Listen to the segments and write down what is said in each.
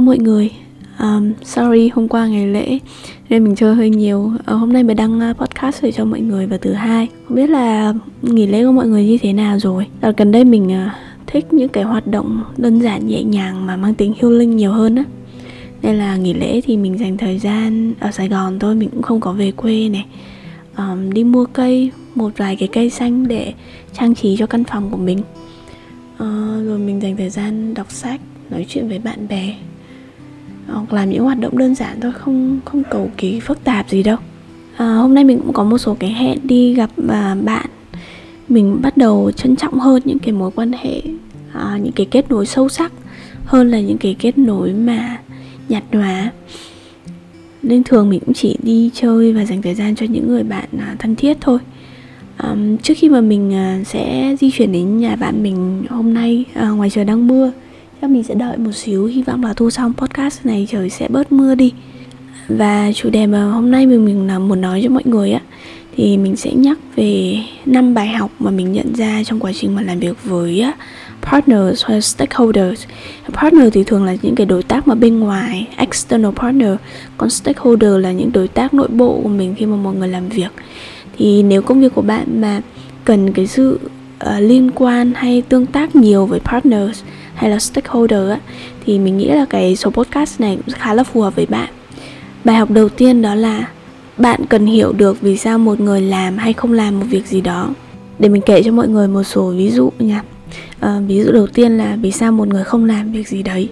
Hello mọi người. Um, Sorry hôm qua ngày lễ Nên mình chơi hơi nhiều. Uh, Hôm nay mới đăng ờ, podcast để cho mọi người vào thứ hai. Không biết là nghỉ lễ của mọi người như thế nào rồi? Đợt gần đây mình uh, thích những cái hoạt động đơn giản nhẹ nhàng Mà mang tính healing nhiều hơn á. Nên là nghỉ lễ thì mình dành thời gian ở Sài Gòn thôi Mình cũng không có về quê này. Um, Đi mua cây Một vài cái cây xanh để trang trí cho căn phòng của mình. Uh, Rồi mình dành thời gian đọc sách nói chuyện với bạn bè hoặc làm những hoạt động đơn giản thôi không không cầu kỳ phức tạp gì đâu. À, hôm nay mình cũng có một số cái hẹn đi gặp à, bạn. Mình bắt đầu trân trọng hơn những cái mối quan hệ à, những cái kết nối sâu sắc hơn là những cái kết nối mà nhạt nhòa. Nên thường mình cũng chỉ đi chơi và dành thời gian cho những người bạn à, thân thiết thôi. Um, trước khi mà mình à, sẽ di chuyển đến nhà bạn mình hôm nay à, ngoài trời đang mưa chắc mình sẽ đợi một xíu hy vọng là thu xong podcast này trời sẽ bớt mưa đi. Và chủ đề mà hôm nay mình mình là muốn nói cho mọi người á thì mình sẽ nhắc về năm bài học mà mình nhận ra trong quá trình mà làm việc với partners hoặc stakeholders. Partner thì thường là những cái đối tác mà bên ngoài external partner. Còn stakeholder là những đối tác nội bộ của mình khi mà mọi người làm việc. Thì nếu công việc của bạn mà cần cái sự uh, liên quan hay tương tác nhiều với partners hay là stakeholder á thì mình nghĩ là cái số podcast này cũng khá là phù hợp với bạn. Bài học đầu tiên đó là bạn cần hiểu được vì sao một người làm hay không làm một việc gì đó. Để mình kể cho mọi người một số ví dụ nha. À, ví dụ đầu tiên là vì sao một người không làm việc gì đấy.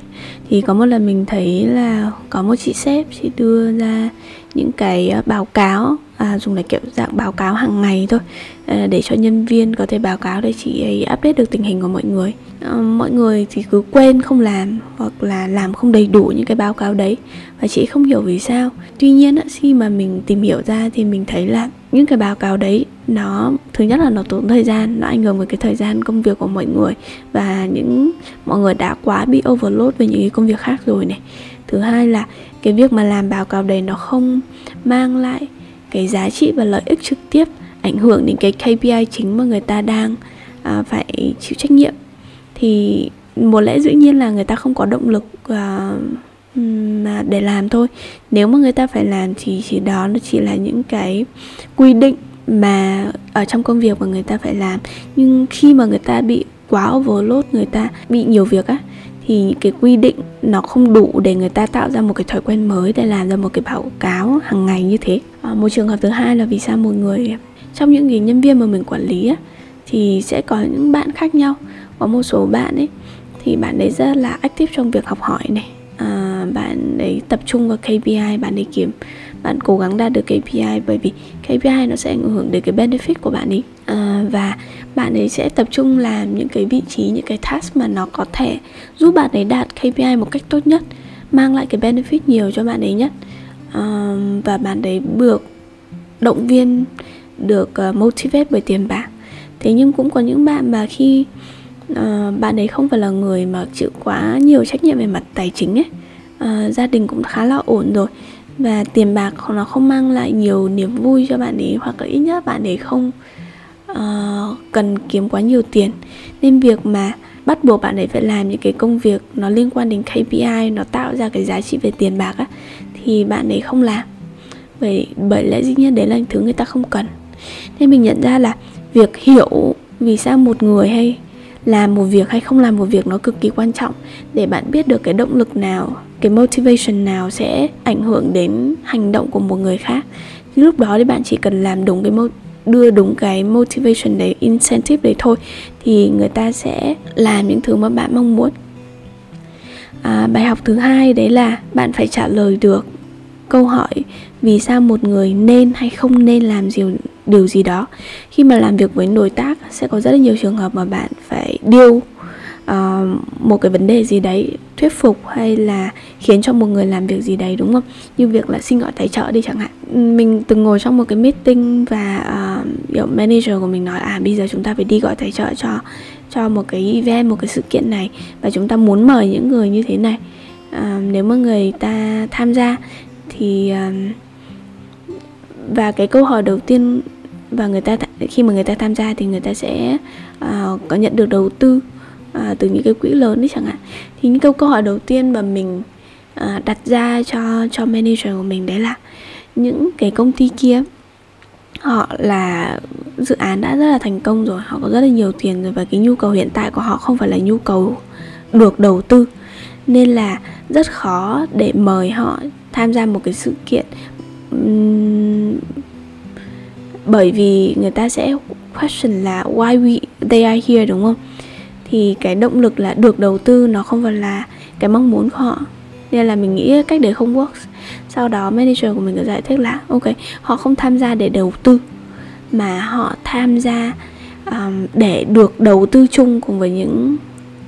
Thì có một lần mình thấy là có một chị sếp chị đưa ra những cái ờ, báo cáo à, dùng để kiểu dạng báo cáo hàng ngày thôi. À, để cho nhân viên có thể báo cáo để chị ấy update được tình hình của mọi người. À, mọi người thì cứ quên không làm hoặc là làm không đầy đủ những cái báo cáo đấy và chị không hiểu vì sao. Tuy nhiên khi mà mình tìm hiểu ra thì mình thấy là những cái báo cáo đấy nó thứ nhất là nó tốn thời gian nó ảnh hưởng với cái thời gian công việc của mọi người và những mọi người đã quá bị overload về những cái công việc khác rồi này. Thứ hai là cái việc mà làm báo cáo đấy nó không mang lại cái giá trị và lợi ích trực tiếp ảnh hưởng đến cái KPI chính mà người ta đang à, phải chịu trách nhiệm. Thì một lẽ dĩ nhiên là người ta không có động lực à, mà để làm thôi. Nếu mà người ta phải làm thì chỉ đó nó chỉ là những cái quy định mà ở trong công việc mà người ta phải làm. Nhưng khi mà người ta bị quá overload người ta bị nhiều việc á thì những cái quy định nó không đủ để người ta tạo ra một cái thói quen mới để làm ra một cái báo cáo hàng ngày như thế. À, một trường hợp thứ hai là vì sao một người trong những cái nhân viên mà mình quản lý á, thì sẽ có những bạn khác nhau. Có một số bạn ấy thì bạn ấy rất là active trong việc học hỏi này. À, bạn ấy tập trung vào KPI bạn ấy kiếm bạn cố gắng đạt được KPI bởi vì KPI nó sẽ ảnh hưởng đến cái benefit của bạn ấy à, và bạn ấy sẽ tập trung làm những cái vị trí những cái task mà nó có thể giúp bạn ấy đạt KPI một cách tốt nhất mang lại cái benefit nhiều cho bạn ấy nhất. À, và bạn ấy được động viên được uh, motivate bởi tiền bạc. Thế nhưng cũng có những bạn mà khi uh, bạn ấy không phải là người mà chịu quá nhiều trách nhiệm về mặt tài chính ấy uh, gia đình cũng khá là ổn rồi và tiền bạc nó không mang lại nhiều niềm vui cho bạn ấy hoặc là ít nhất bạn ấy không uh, cần kiếm quá nhiều tiền. Nên việc mà bắt buộc bạn ấy phải làm những cái công việc nó liên quan đến KPI nó tạo ra cái giá trị về tiền bạc á thì bạn ấy không làm. Bởi bởi lẽ dĩ nhiên đấy là thứ người ta không cần. Nên mình nhận ra là việc hiểu vì sao một người hay làm một việc hay không làm một việc nó cực kỳ quan trọng. Để bạn biết được cái động lực nào cái motivation nào sẽ ảnh hưởng đến hành động của một người khác lúc đó thì bạn chỉ cần làm đúng cái đưa đúng cái motivation đấy incentive đấy thôi thì người ta sẽ làm những thứ mà bạn mong muốn. À, bài học thứ hai đấy là bạn phải trả lời được câu hỏi vì sao một người nên hay không nên làm điều điều gì đó. Khi mà làm việc với đối tác sẽ có rất là nhiều trường hợp mà bạn phải điêu uh, ờ, một cái vấn đề gì đấy thuyết phục hay là khiến cho một người làm việc gì đấy đúng không? Như việc là xin gọi tài trợ đi chẳng hạn. Mình từng ngồi trong một cái meeting và uh, manager của mình nói à bây giờ chúng ta phải đi gọi tài trợ cho cho một cái event một cái sự kiện này và chúng ta muốn mời những người như thế này. À, nếu mà người ta tham gia thì à, và cái câu hỏi đầu tiên và người ta khi mà người ta tham gia thì người ta sẽ uh, có nhận được đầu tư uh, từ những cái quỹ lớn đấy chẳng hạn. Thì những câu câu hỏi đầu tiên mà mình uh, đặt ra cho cho manager của mình đấy là những cái công ty kia họ là dự án đã rất là thành công rồi họ có rất là nhiều tiền rồi và cái nhu cầu hiện tại của họ không phải là nhu cầu được đầu tư. Nên là rất khó để mời họ tham gia một cái sự kiện bởi vì người ta sẽ question là why we they are here đúng không? Thì cái động lực là được đầu tư nó không phải là cái mong muốn của họ. Nên là mình nghĩ cách đấy không works. Sau đó manager của mình có giải thích là ok họ không tham gia để đầu tư mà họ tham gia um, để được đầu tư chung cùng với những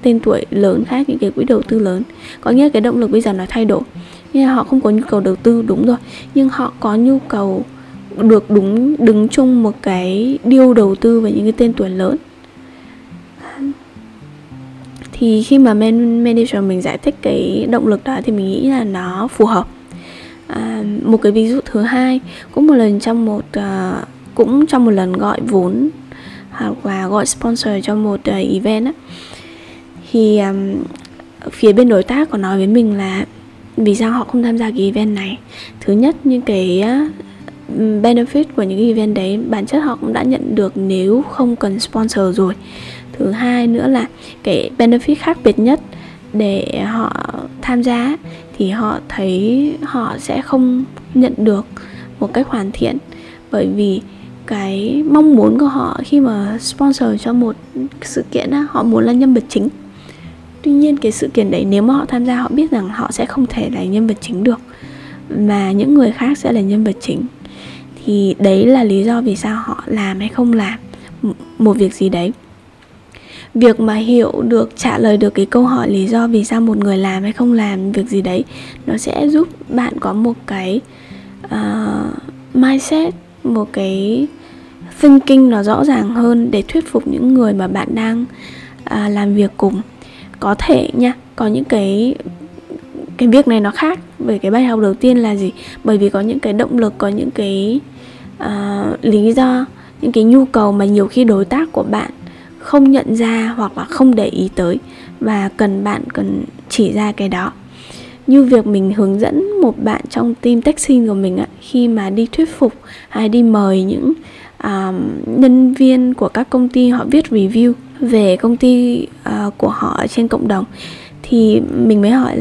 tên tuổi lớn khác những cái quỹ đầu tư lớn. Có nghĩa cái động lực bây giờ nó thay đổi nhưng họ không có nhu cầu đầu tư đúng rồi. Nhưng họ có nhu cầu được đúng đứng chung một cái điêu đầu tư với những cái tên tuổi lớn. Thì khi mà man manager mình giải thích cái động lực đó thì mình nghĩ là nó phù hợp. À, một cái ví dụ thứ hai cũng một lần trong một uh, cũng trong một lần gọi vốn hoặc là gọi sponsor cho một uh, event á. Thì um, phía bên đối tác có nói với mình là vì sao họ không tham gia cái event này? Thứ nhất những cái benefit của những cái event đấy bản chất họ cũng đã nhận được nếu không cần sponsor rồi. Thứ hai nữa là cái benefit khác biệt nhất để họ tham gia thì họ thấy họ sẽ không nhận được một cách hoàn thiện. Bởi vì cái mong muốn của họ khi mà sponsor cho một sự kiện đó, họ muốn là nhân vật chính tuy nhiên cái sự kiện đấy nếu mà họ tham gia họ biết rằng họ sẽ không thể là nhân vật chính được mà những người khác sẽ là nhân vật chính. Thì đấy là lý do vì sao họ làm hay không làm một việc gì đấy. Việc mà hiểu được trả lời được cái câu hỏi lý do vì sao một người làm hay không làm việc gì đấy nó sẽ giúp bạn có một cái uh, mindset một cái thinking nó rõ ràng hơn để thuyết phục những người mà bạn đang uh, làm việc cùng có thể nha có những cái cái việc này nó khác về cái bài học đầu tiên là gì? Bởi vì có những cái động lực có những cái uh, lý do những cái nhu cầu mà nhiều khi đối tác của bạn không nhận ra hoặc là không để ý tới và cần bạn cần chỉ ra cái đó. Như việc mình hướng dẫn một bạn trong team texting của mình á, khi mà đi thuyết phục hay đi mời những um, nhân viên của các công ty họ viết review về công ty uh, của họ ở trên cộng đồng. Thì mình mới hỏi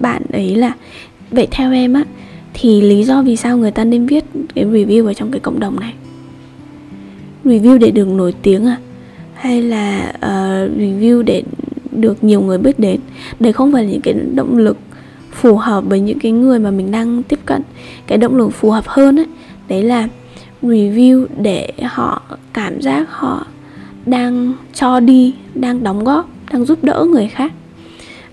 bạn ấy là vậy theo em á thì lý do vì sao người ta nên viết cái review ở trong cái cộng đồng này? Review để được nổi tiếng à? Hay là uh, review để được nhiều người biết đến? Đấy không phải là những cái động lực phù hợp với những cái người mà mình đang tiếp cận. Cái động lực phù hợp hơn ấy đấy là review để họ cảm giác họ đang cho đi đang đóng góp đang giúp đỡ người khác.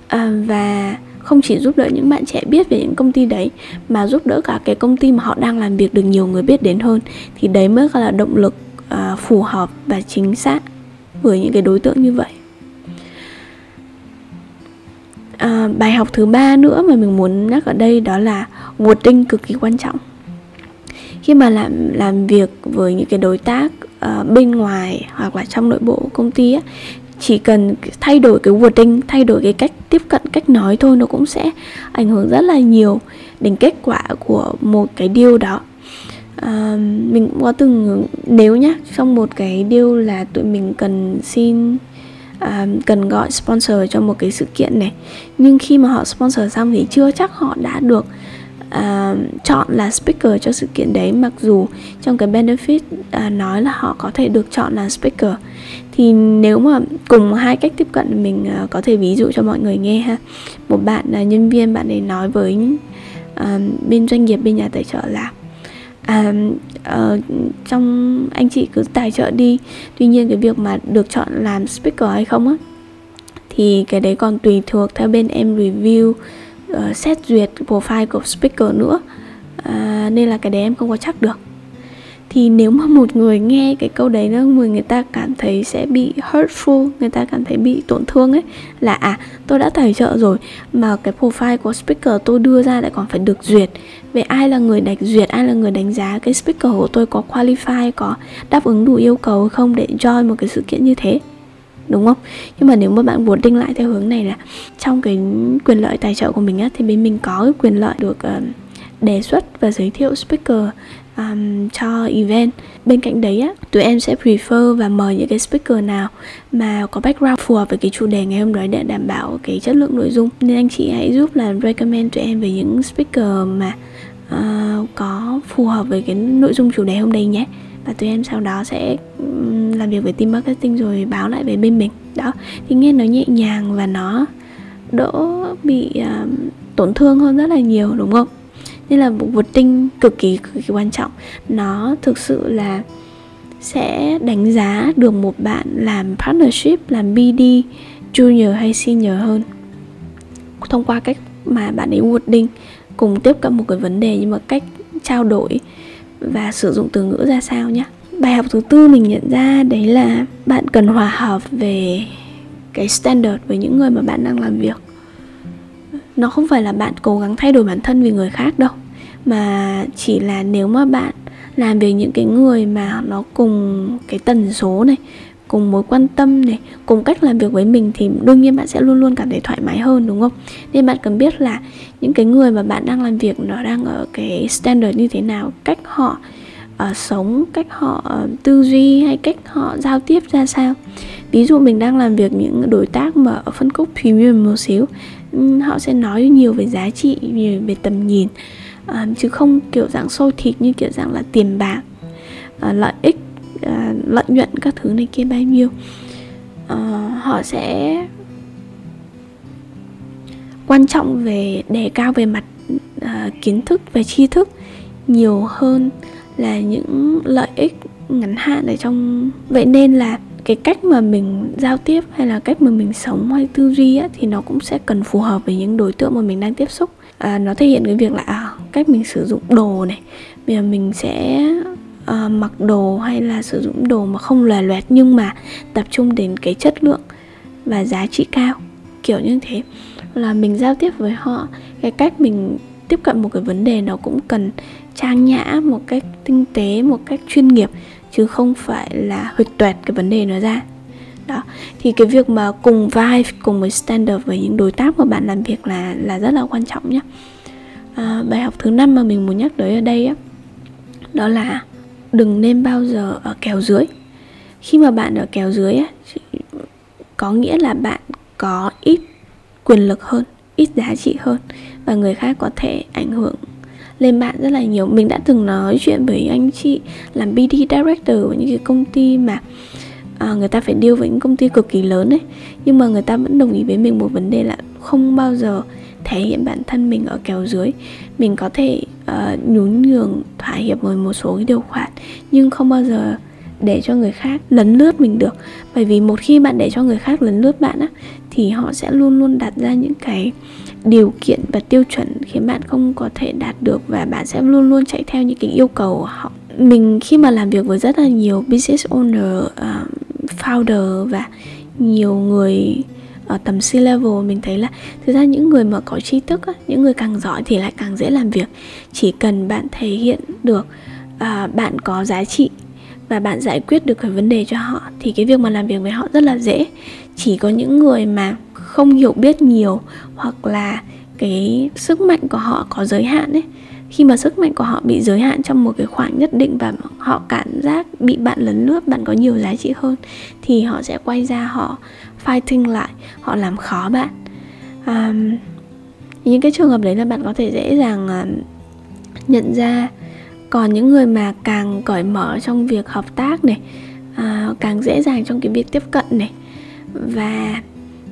À, và không chỉ giúp đỡ những bạn trẻ biết về những công ty đấy mà giúp đỡ cả cái công ty mà họ đang làm việc được nhiều người biết đến hơn. Thì đấy mới là động lực à, phù hợp và chính xác với những cái đối tượng như vậy. À, bài học thứ ba nữa mà mình muốn nhắc ở đây đó là wording cực kỳ quan trọng khi mà làm làm việc với những cái đối tác uh, bên ngoài hoặc là trong nội bộ công ty á, chỉ cần thay đổi cái wording thay đổi cái cách tiếp cận cách nói thôi nó cũng sẽ ảnh hưởng rất là nhiều đến kết quả của một cái deal đó. À, mình cũng có từng nếu nhá trong một cái deal là tụi mình cần xin à, cần gọi sponsor cho một cái sự kiện này nhưng khi mà họ sponsor xong thì chưa chắc họ đã được uh, chọn là speaker cho sự kiện đấy mặc dù trong cái benefit uh, nói là họ có thể được chọn là speaker. Thì nếu mà cùng hai cách tiếp cận mình uh, có thể ví dụ cho mọi người nghe ha. Một bạn uh, nhân viên bạn ấy nói với uh, bên doanh nghiệp bên nhà tài trợ là à, uh, trong anh chị cứ tài trợ đi. Tuy nhiên cái việc mà được chọn làm speaker hay không á thì cái đấy còn tùy thuộc theo bên em review uh, xét duyệt profile của speaker nữa. Uh, nên là cái đấy em không có chắc được. Thì nếu mà một người nghe cái câu đấy nó người người ta cảm thấy sẽ bị hurtful người ta cảm thấy bị tổn thương ấy là à tôi đã tài trợ rồi mà cái profile của speaker tôi đưa ra lại còn phải được duyệt. Về ai là người đánh duyệt ai là người đánh giá cái speaker của tôi có qualify có đáp ứng đủ yêu cầu không để join một cái sự kiện như thế? Đúng không? Nhưng mà nếu mà bạn muốn định lại theo hướng này là trong cái quyền lợi tài trợ của mình á thì bên mình có cái quyền lợi được uh, đề xuất và giới thiệu speaker um, cho event. Bên cạnh đấy á tụi em sẽ prefer và mời những cái speaker nào mà có background phù hợp với cái chủ đề ngày hôm đó để đảm bảo cái chất lượng nội dung. Nên anh chị hãy giúp là recommend tụi em về những speaker mà uh, có phù hợp với cái nội dung chủ đề hôm nay nhé và tụi em sau đó sẽ làm việc với team marketing rồi báo lại về bên mình. Đó thì nghe nó nhẹ nhàng và nó đỡ bị uh, tổn thương hơn rất là nhiều đúng không? Nên là một vượt tinh cực kỳ cực kỳ quan trọng. Nó thực sự là sẽ đánh giá được một bạn làm partnership làm BD junior hay senior hơn thông qua cách mà bạn ấy wording cùng tiếp cận một cái vấn đề nhưng mà cách trao đổi và sử dụng từ ngữ ra sao nhé bài học thứ tư mình nhận ra đấy là bạn cần hòa hợp về cái standard với những người mà bạn đang làm việc. Nó không phải là bạn cố gắng thay đổi bản thân vì người khác đâu, mà chỉ là nếu mà bạn làm việc những cái người mà nó cùng cái tần số này cùng mối quan tâm này cùng cách làm việc với mình thì đương nhiên bạn sẽ luôn luôn cảm thấy thoải mái hơn đúng không? Nên bạn cần biết là những cái người mà bạn đang làm việc nó đang ở cái standard như thế nào cách họ uh, sống cách họ uh, tư duy hay cách họ giao tiếp ra sao. Ví dụ mình đang làm việc những đối tác mà ở phân khúc premium một xíu họ sẽ nói nhiều về giá trị nhiều về tầm nhìn uh, chứ không kiểu dạng sôi thịt như kiểu dạng là tiền bạc uh, lợi ích uh, lợi nhuận các thứ này kia bao nhiêu. À, họ sẽ quan trọng về đề cao về mặt à, kiến thức về tri thức nhiều hơn là những lợi ích ngắn hạn ở trong vậy nên là cái cách mà mình giao tiếp hay là cách mà mình sống hay tư duy á, thì nó cũng sẽ cần phù hợp với những đối tượng mà mình đang tiếp xúc. À, nó thể hiện cái việc là à, cách mình sử dụng đồ này bây giờ mình sẽ uh, mặc đồ hay là sử dụng đồ mà không lòe loẹt nhưng mà tập trung đến cái chất lượng và giá trị cao kiểu như thế. Là mình giao tiếp với họ cái cách mình tiếp cận một cái vấn đề nó cũng cần trang nhã một cách tinh tế một cách chuyên nghiệp chứ không phải là huỵch toẹt cái vấn đề nó ra. Đó thì cái việc mà cùng vai cùng với standard với những đối tác mà bạn làm việc là là rất là quan trọng nhé à, bài học thứ năm mà mình muốn nhắc tới ở đây á đó là đừng nên bao giờ ở kèo dưới. Khi mà bạn ở kèo dưới á có nghĩa là bạn có ít quyền lực hơn ít giá trị hơn và người khác có thể ảnh hưởng lên bạn rất là nhiều. Mình đã từng nói chuyện với anh chị làm BD director của những cái công ty mà à, người ta phải deal với những công ty cực kỳ lớn ấy nhưng mà người ta vẫn đồng ý với mình một vấn đề là không bao giờ thể hiện bản thân mình ở kèo dưới. Mình có thể uh, nhún nhường thỏa hiệp với một số cái điều khoản nhưng không bao giờ để cho người khác lấn lướt mình được. Bởi vì một khi bạn để cho người khác lấn lướt bạn á thì họ sẽ luôn luôn đặt ra những cái điều kiện và tiêu chuẩn khiến bạn không có thể đạt được và bạn sẽ luôn luôn chạy theo những cái yêu cầu của họ. Mình khi mà làm việc với rất là nhiều business owner uh, founder và nhiều người ở tầm C level mình thấy là thực ra những người mà có tri thức á, những người càng giỏi thì lại càng dễ làm việc. Chỉ cần bạn thể hiện được uh, bạn có giá trị và bạn giải quyết được cái vấn đề cho họ thì cái việc mà làm việc với họ rất là dễ. Chỉ có những người mà không hiểu biết nhiều hoặc là cái sức mạnh của họ có giới hạn ấy khi mà sức mạnh của họ bị giới hạn trong một cái khoảng nhất định và họ cảm giác bị bạn lấn lướt bạn có nhiều giá trị hơn thì họ sẽ quay ra họ fighting lại họ làm khó bạn. Um, những cái trường hợp đấy là bạn có thể dễ dàng uh, nhận ra. Còn những người mà càng cởi mở trong việc hợp tác này uh, càng dễ dàng trong cái việc tiếp cận này. Và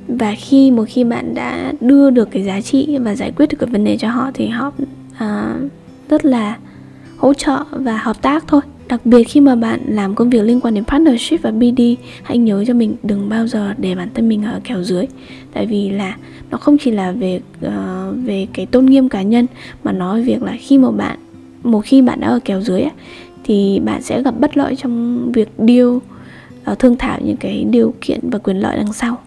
và khi một khi bạn đã đưa được cái giá trị và giải quyết được cái vấn đề cho họ thì họ uh, rất là hỗ trợ và hợp tác thôi đặc biệt khi mà bạn làm công việc liên quan đến partnership và BD hãy nhớ cho mình đừng bao giờ để bản thân mình ở kèo dưới. Tại vì là nó không chỉ là về uh, về cái tôn nghiêm cá nhân mà nói việc là khi mà bạn một khi bạn đã ở kèo dưới ấy, thì bạn sẽ gặp bất lợi trong việc deal uh, thương thảo những cái điều kiện và quyền lợi đằng sau.